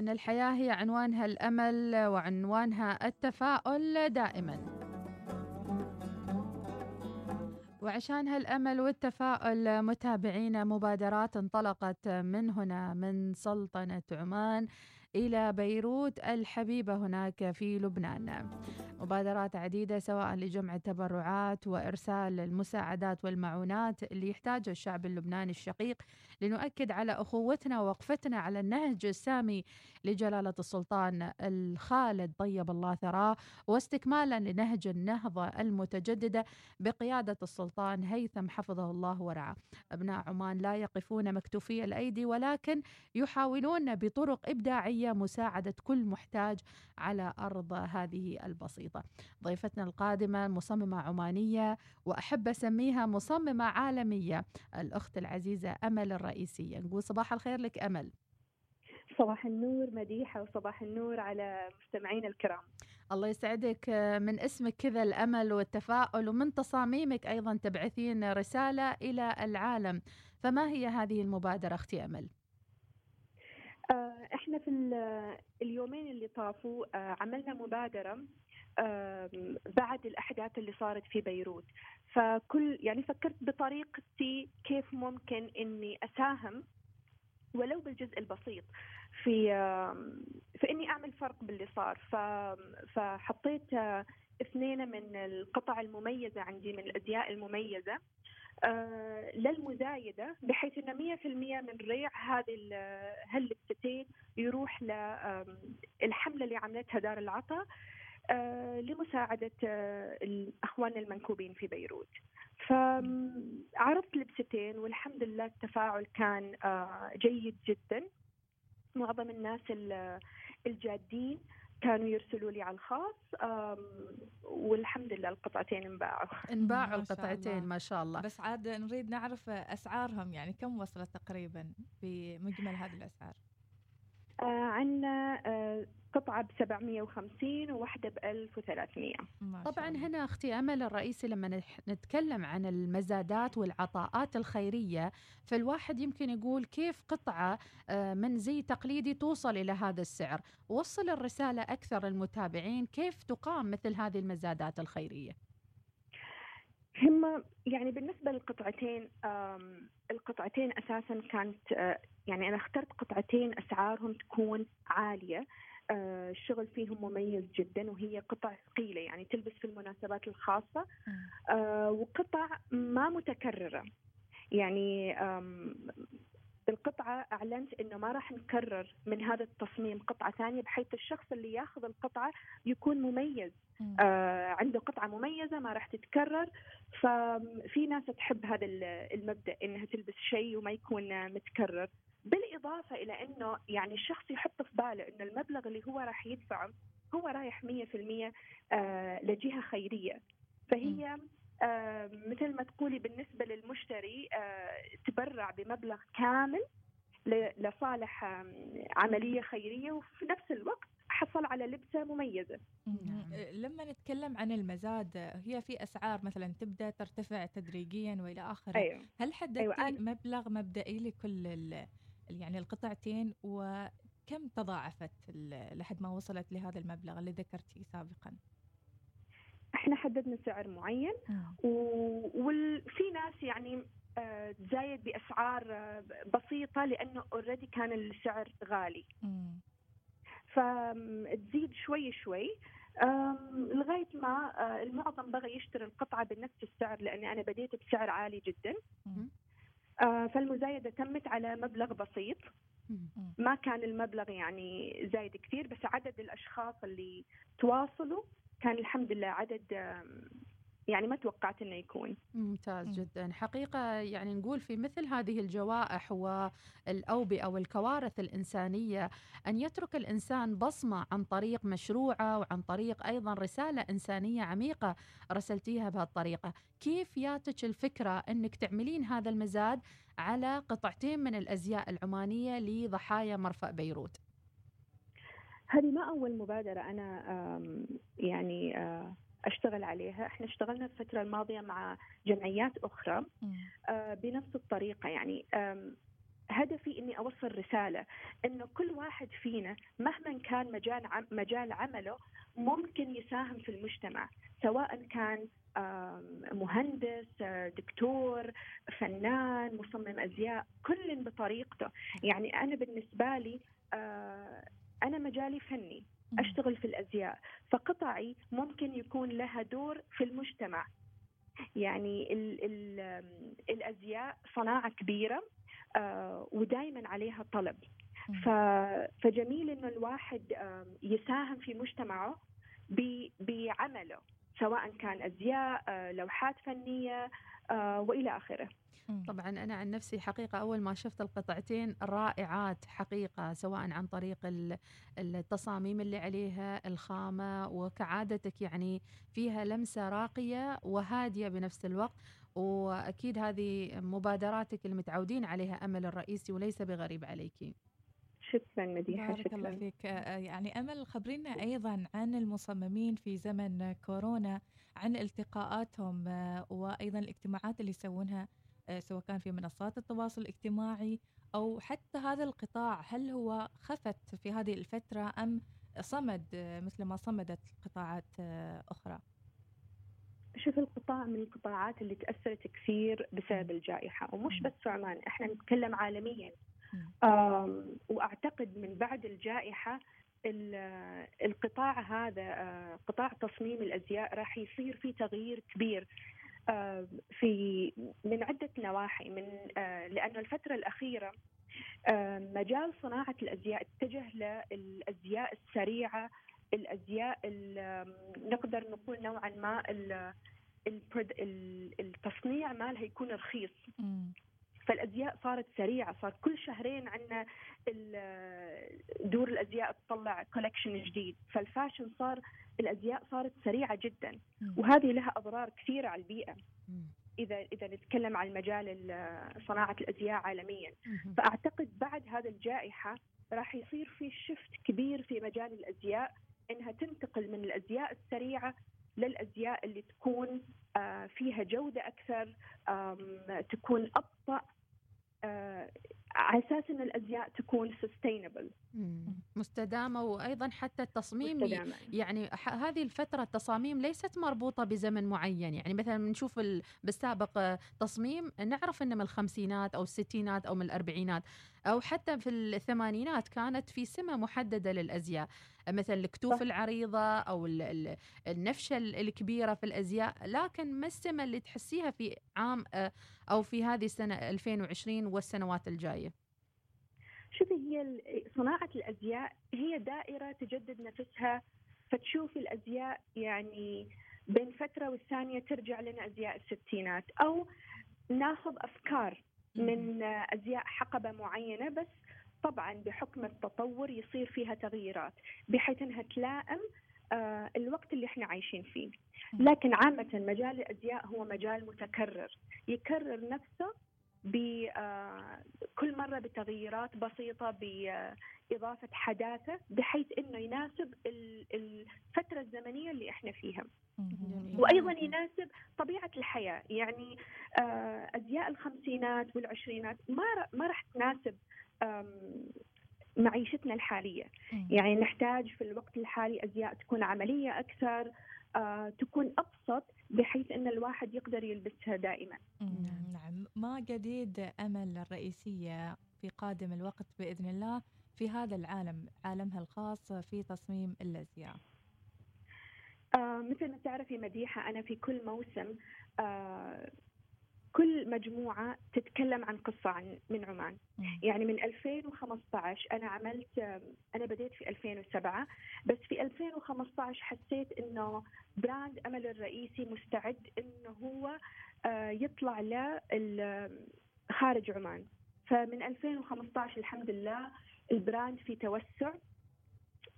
لأن الحياة هي عنوانها الأمل وعنوانها التفاؤل دائما. وعشان هالأمل والتفاؤل متابعينا مبادرات انطلقت من هنا من سلطنة عمان. إلى بيروت الحبيبة هناك في لبنان. مبادرات عديدة سواء لجمع التبرعات وإرسال المساعدات والمعونات اللي يحتاجها الشعب اللبناني الشقيق لنؤكد على أخوتنا ووقفتنا على النهج السامي لجلالة السلطان الخالد طيب الله ثراه واستكمالا لنهج النهضة المتجددة بقيادة السلطان هيثم حفظه الله ورعاه. أبناء عمان لا يقفون مكتوفي الأيدي ولكن يحاولون بطرق إبداعية مساعدة كل محتاج على أرض هذه البسيطة. ضيفتنا القادمة مصممة عمانية وأحب أسميها مصممة عالمية الأخت العزيزة أمل الرئيسية. نقول صباح الخير لك أمل. صباح النور مديحة وصباح النور على مستمعينا الكرام. الله يسعدك من اسمك كذا الأمل والتفاؤل ومن تصاميمك أيضا تبعثين رسالة إلى العالم. فما هي هذه المبادرة أختي أمل؟ آه، إحنا في اليومين اللي طافوا آه، عملنا مبادرة بعد الأحداث اللي صارت في بيروت. فكل يعني فكرت بطريقتي كيف ممكن إني أساهم ولو بالجزء البسيط في في إني أعمل فرق باللي صار. فحطيت اثنين من القطع المميزة عندي من الأزياء المميزة. آه، للمزايدة بحيث إن 100% من ريع هذه هاللبستين يروح للحمله اللي عملتها دار العطاء آه، لمساعدة آه، اخواننا المنكوبين في بيروت. فعرضت لبستين والحمد لله التفاعل كان جيد جدا. معظم الناس الجادين كانوا يرسلوا لي على الخاص والحمد لله القطعتين انباعوا. انباعوا القطعتين ما شاء الله. بس عاد نريد نعرف أسعارهم يعني كم وصلت تقريبا بمجمل هذه الأسعار؟ آه عندنا آه قطعة ب 750 وواحدة ب 1300 طبعا هنا أختي أمل الرئيسي لما نتكلم عن المزادات والعطاءات الخيرية فالواحد يمكن يقول كيف قطعة آه، من زي تقليدي توصل إلى هذا السعر؟ وصل الرسالة أكثر المتابعين كيف تقام مثل هذه المزادات الخيرية؟ هم يعني بالنسبة للقطعتين القطعتين أساسا كانت آه، يعني أنا اخترت قطعتين أسعارهم تكون عالية. الشغل فيهم مميز جدا وهي قطع ثقيلة يعني تلبس في المناسبات الخاصة. آه، وقطع ما متكررة. يعني بالقطعة أعلنت أنه ما راح نكرر من هذا التصميم قطعة ثانية بحيث الشخص اللي ياخذ القطعة يكون مميز. آه عنده قطعة مميزة ما راح تتكرر. ففي ناس تحب هذا المبدأ أنها تلبس شيء وما يكون متكرر. بالإضافة إلى أنه يعني الشخص يحط في باله أن المبلغ اللي هو راح يدفعه هو رايح 100% آه لجهة خيرية فهي آه مثل ما تقولي بالنسبة للمشتري آه تبرع بمبلغ كامل لصالح عملية خيرية وفي نفس الوقت حصل على لبسة مميزة نعم. لما نتكلم عن المزاد هي في أسعار مثلا تبدأ ترتفع تدريجيا وإلى آخره أيوة. هل حددتي أيوة. مبلغ مبدئي لكل يعني القطعتين وكم تضاعفت لحد ما وصلت لهذا المبلغ اللي ذكرتيه سابقا؟ إحنا حددنا سعر معين وفي ناس يعني آه، تزايد بأسعار آه، بسيطة لأنه اوريدي كان السعر غالي. فتزيد شوي شوي. لغاية ما آه، المعظم بغى يشتري القطعة بنفس السعر لأني أنا بديت بسعر عالي جدا. فالمزايدة تمت على مبلغ بسيط. ما كان المبلغ يعني زايد كثير بس عدد الأشخاص اللي تواصلوا كان الحمد لله عدد يعني ما توقعت إنه يكون. ممتاز جدا. حقيقة يعني نقول في مثل هذه الجوائح والأوبئة والكوارث الإنسانية أن يترك الإنسان بصمة عن طريق مشروعة وعن طريق أيضا رسالة إنسانية عميقة رسلتيها بهالطريقة. كيف ياتك الفكرة إنك تعملين هذا المزاد على قطعتين من الأزياء العمانية لضحايا مرفأ بيروت؟ هذه ما أول مبادرة أنا يعني أشتغل عليها. إحنا اشتغلنا الفترة الماضية مع جمعيات أخرى بنفس الطريقة يعني. هدفي إني أوصل رسالة إنه كل واحد فينا مهما كان مجال مجال عمله ممكن يساهم في المجتمع سواء كان مهندس دكتور فنان مصمم أزياء كل بطريقته. يعني أنا بالنسبة لي آه، أنا مجالي فني. أشتغل في الأزياء فقطعي ممكن يكون لها دور في المجتمع. يعني ال ال الأزياء صناعة كبيرة آه، ودائما عليها طلب. فجميل إنه الواحد يساهم في مجتمعه بعمله. سواء كان أزياء آه، لوحات فنية آه، وإلى آخره. طبعا أنا عن نفسي حقيقة أول ما شفت القطعتين رائعات حقيقة سواء عن طريق التصاميم اللي عليها الخامة وكعادتك يعني فيها لمسة راقية وهادية بنفس الوقت. وأكيد هذه مبادراتك المتعودين عليها أمل الرئيسي وليس بغريب عليك. شكرا مديحة بارك شكرا. الله فيك يعني أمل خبرينا أيضا عن المصممين في زمن كورونا عن التقاءاتهم وأيضا الاجتماعات اللي يسوونها سواء كان في منصات التواصل الاجتماعي أو حتى هذا القطاع. هل هو خفت في هذه الفترة أم صمد مثل ما صمدت قطاعات أخرى؟ شوف القطاع من القطاعات اللي تأثرت كثير بسبب الجائحة ومش بس في عمان إحنا نتكلم عالميا. وأعتقد من بعد الجائحة القطاع هذا قطاع تصميم الأزياء راح يصير فيه تغيير كبير. في من عدة نواحي من لأن الفترة الأخيرة مجال صناعة الأزياء اتجه للأزياء السريعة الأزياء نقدر نقول نوعا ما التصنيع مالها يكون رخيص. فالأزياء صارت سريعة صار كل شهرين عندنا دور الأزياء تطلع collection جديد. فال fashion صار الأزياء صارت سريعة جدا وهذه لها أضرار كثيرة على البيئة. إذا إذا نتكلم عن مجال صناعة الأزياء عالميا. فأعتقد بعد هذا الجائحة راح يصير في شفت كبير في مجال الأزياء إنها تنتقل من الأزياء السريعة للأزياء اللي تكون آه، فيها جودة أكثر تكون أبطأ آه، على أساس إن الأزياء تكون سستينبل مستدامة وأيضا حتى التصميم مستدامة. يعني هذه الفترة التصاميم ليست مربوطة بزمن معين. يعني مثلا بنشوف بالسابق تصميم نعرف إنه من الخمسينات أو الستينات أو من الأربعينات أو حتى في الثمانينات كانت في سمة محددة للأزياء. مثل الكتوف العريضة أو النفشة الكبيرة في الأزياء. لكن ما السمة اللي تحسيها في عام آه، أو في هذه السنة 2020 والسنوات الجاية؟ شوفي هي صناعة الأزياء هي دائرة تجدد نفسها فتشوفي الأزياء يعني بين فترة والثانية ترجع لنا أزياء الستينات. أو ناخذ أفكار من أزياء حقبة معينة بس طبعا بحكم التطور يصير فيها تغييرات بحيث أنها تلائم آه، الوقت اللي إحنا عايشين فيه. لكن عامة مجال الأزياء هو مجال متكرر يكرر نفسه بكل آه، مرة بتغييرات بسيطة بإضافة حداثة بحيث أنه يناسب الفترة الزمنية اللي إحنا فيها. وأيضا يناسب طبيعة الحياة. يعني آه، أزياء الخمسينات والعشرينات ما ما راح تناسب معيشتنا الحالية. يعني نحتاج في الوقت الحالي أزياء تكون عملية أكثر آه، تكون أبسط بحيث أن الواحد يقدر يلبسها دائما. نعم. ما جديد أمل الرئيسية في قادم الوقت بإذن الله في هذا العالم عالمها الخاص في تصميم الأزياء آه مثل ما تعرفي مديحة أنا في كل موسم آه كل مجموعة تتكلم عن قصة عن من عمان. يعني من 2015 أنا عملت أنا بديت في 2007 بس في 2015 حسيت إنه براند أمل الرئيسي مستعد إنه هو آه، يطلع خارج عمان. فمن 2015 الحمد لله البراند في توسع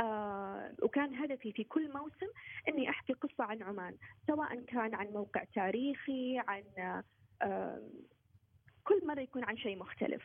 آه وكان هدفي في كل موسم إني أحكي قصة عن عمان سواء كان عن موقع تاريخي عن كل مرة يكون عن شيء مختلف.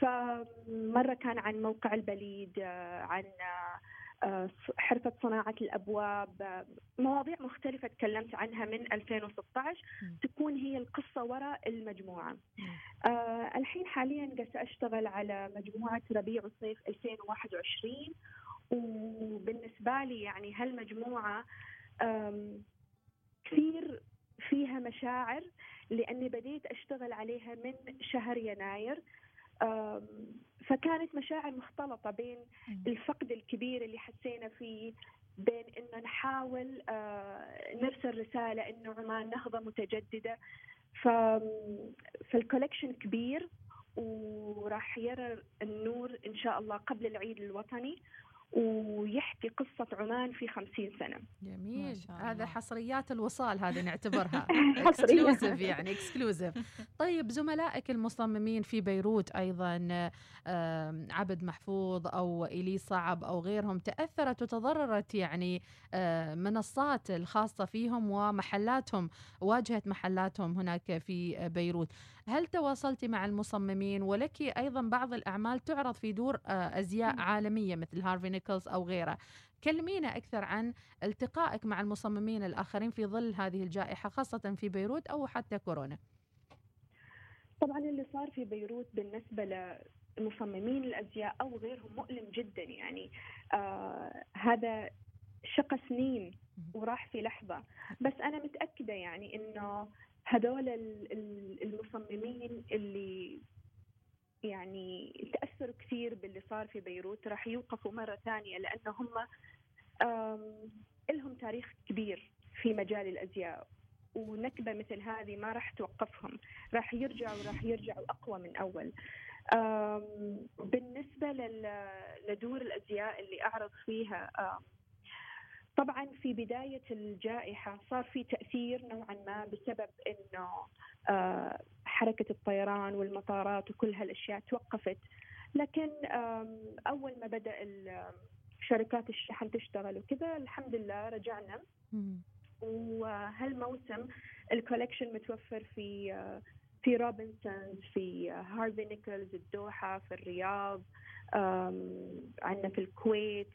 فمرة كان عن موقع البليد آه، عن آه، حرفة صناعة الأبواب آه، مواضيع مختلفة تكلمت عنها من 2016 تكون هي القصة وراء المجموعة. آه الحين حاليا قاعدة أشتغل على مجموعة ربيع وصيف 2021 وبالنسبة لي يعني هالمجموعة كثير فيها مشاعر لأني بديت أشتغل عليها من شهر يناير. فكانت مشاعر مختلطة بين الفقد الكبير اللي حسينا فيه بين إنه نحاول آه، نرسل رسالة إنه عمان نهضة متجددة. ف فال collection كبير وراح يرى النور إن شاء الله قبل العيد الوطني. ويحكي قصة عمان في خمسين سنة. جميل. هذا حصريات الوصال هذه نعتبرها. exclusive يعني exclusive طيب زملائك المصممين في بيروت أيضا عبد محفوظ أو إيلي صعب أو غيرهم تأثرت وتضررت يعني منصات الخاصة فيهم ومحلاتهم واجهت محلاتهم هناك في بيروت. هل تواصلتي مع المصممين؟ ولك أيضا بعض الأعمال تعرض في دور آه، أزياء عالمية مثل هارفي نيكلز أو غيره. كلمينا أكثر عن التقائك مع المصممين الآخرين في ظل هذه الجائحة خاصة في بيروت أو حتى كورونا. طبعا اللي صار في بيروت بالنسبة لمصممين الأزياء أو غيرهم مؤلم جدا يعني. آه هذا شق سنين وراح في لحظة. بس أنا متأكدة يعني إنه هذول المصممين اللي يعني تأثروا كثير باللي صار في بيروت راح يوقفوا مرة ثانية لأن هم لهم تاريخ كبير في مجال الأزياء ونكبة مثل هذه ما راح توقفهم راح يرجعوا راح يرجعوا أقوى من أول. بالنسبة لدور الأزياء اللي أعرض فيها طبعا في بداية الجائحة صار في تأثير نوعا ما بسبب أنه آه، حركة الطيران والمطارات وكل هالأشياء توقفت. لكن أول ما بدأ شركات الشحن تشتغل وكذا الحمد لله رجعنا. وهالموسم ال collection متوفر في آه، في روبنسونز في هارفي نيكلز الدوحة في الرياض عندنا في الكويت.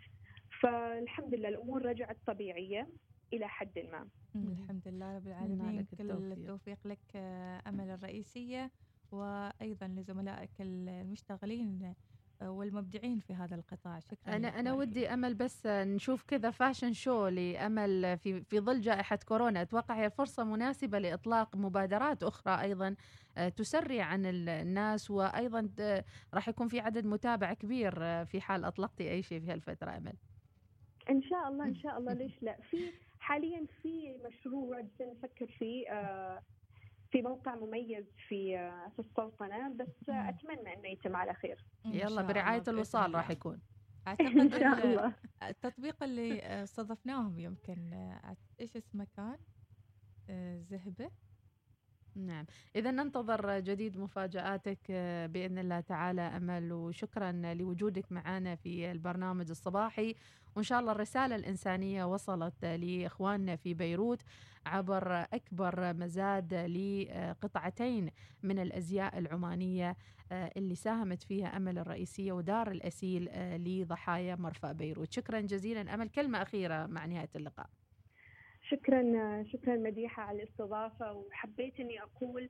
فالحمد لله الأمور رجعت طبيعية إلى حد ما. الحمد لله رب العالمين. كل التوفيق لك آه، أمل الرئيسية وأيضا لزملائك المشتغلين آه، والمبدعين في هذا القطاع. شكرا أنا أنا ودي أمل بس نشوف كذا فاشن شو لأمل في في ظل جائحة كورونا. أتوقع هي فرصة مناسبة لإطلاق مبادرات أخرى أيضا آه، تسري عن الناس وأيضا راح يكون في عدد متابع كبير في حال أطلقتي أي شيء في هالفترة أمل. إن شاء الله إن شاء الله. ليش لا؟ في حاليا في مشروع نفكر فيه آه، في موقع مميز في آه، في السلطنة بس أتمنى إنه يتم على خير. يلا برعاية الوصال راح يكون. أعتقد إن شاء الله. التطبيق اللي آه، استضفناهم يمكن إيش اسمه كان زهبة. نعم. إذا ننتظر جديد مفاجآتك آه، بإذن الله تعالى أمل وشكرا لوجودك معنا في البرنامج الصباحي. وإن شاء الله الرسالة الإنسانية وصلت لإخواننا في بيروت عبر أكبر مزاد لقطعتين من الأزياء العمانية آه، اللي ساهمت فيها أمل الرئيسية ودار الأسيل آه، لضحايا مرفأ بيروت. شكرا جزيلا. أمل كلمة أخيرة مع نهاية اللقاء. شكرا شكرا مديحة على الاستضافة. وحبيت إني أقول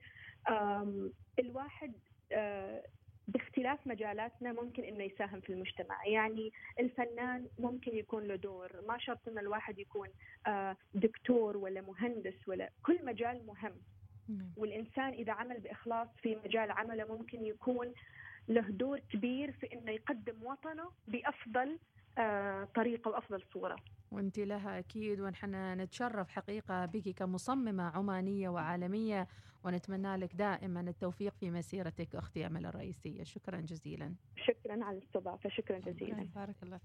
الواحد آه، باختلاف مجالاتنا ممكن إنه يساهم في المجتمع، يعني الفنان ممكن يكون له دور، ما شرط إن الواحد يكون آه، دكتور ولا مهندس ولا كل مجال مهم. والإنسان إذا عمل بإخلاص في مجال عمله ممكن يكون له دور كبير في إنه يقدم وطنه بأفضل آه، طريقة وأفضل صورة. وأنت لها أكيد ونحن نتشرف حقيقة بك كمصممة عمانية وعالمية ونتمنى لك دائما التوفيق في مسيرتك أختي أمل الرئيسية. شكرا جزيلا. شكرا على الاستضافة. شكرا جزيلا. بارك الله